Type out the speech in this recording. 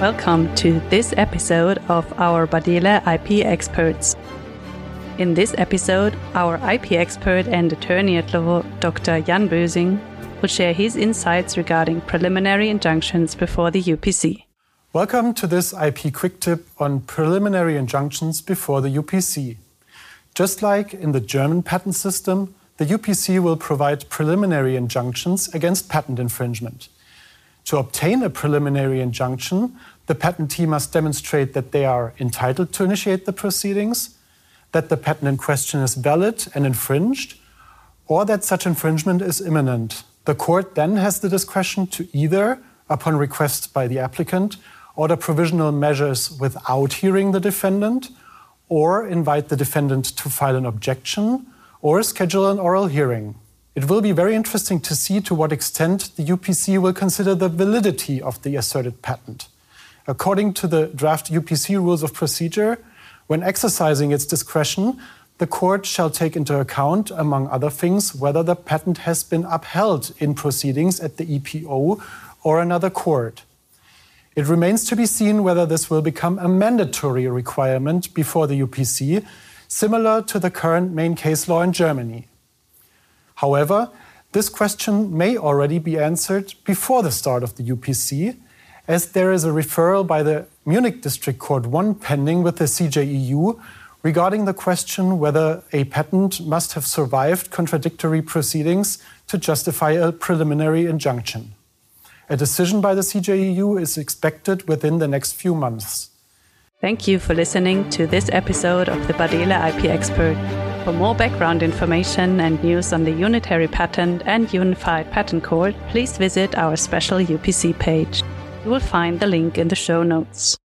Welcome to this episode of our Bardehle IP Experts. In this episode, our IP expert and attorney at law, Dr. Jan Bösing, will share his insights regarding preliminary injunctions before the UPC. Welcome to this IP quick tip on preliminary injunctions before the UPC. Just like in the German patent system, the UPC will provide preliminary injunctions against patent infringement. To obtain a preliminary injunction, the patentee must demonstrate that they are entitled to initiate the proceedings, that the patent in question is valid and infringed, or that such infringement is imminent. The court then has the discretion to either, upon request by the applicant, order provisional measures without hearing the defendant, or invite the defendant to file an objection, or schedule an oral hearing. It will be very interesting to see to what extent the UPC will consider the validity of the asserted patent. According to the draft UPC rules of procedure, when exercising its discretion, the court shall take into account, among other things, whether the patent has been upheld in proceedings at the EPO or another court. It remains to be seen whether this will become a mandatory requirement before the UPC, similar to the current main case law in Germany. However, this question may already be answered before the start of the UPC, as there is a referral by the Munich District Court 1 pending with the CJEU regarding the question whether a patent must have survived contradictory proceedings to justify a preliminary injunction. A decision by the CJEU is expected within the next few months. Thank you for listening to this episode of the Bardehle IP Expert. For more background information and news on the Unitary Patent and Unified Patent Court, please visit our special UPC page. You will find the link in the show notes.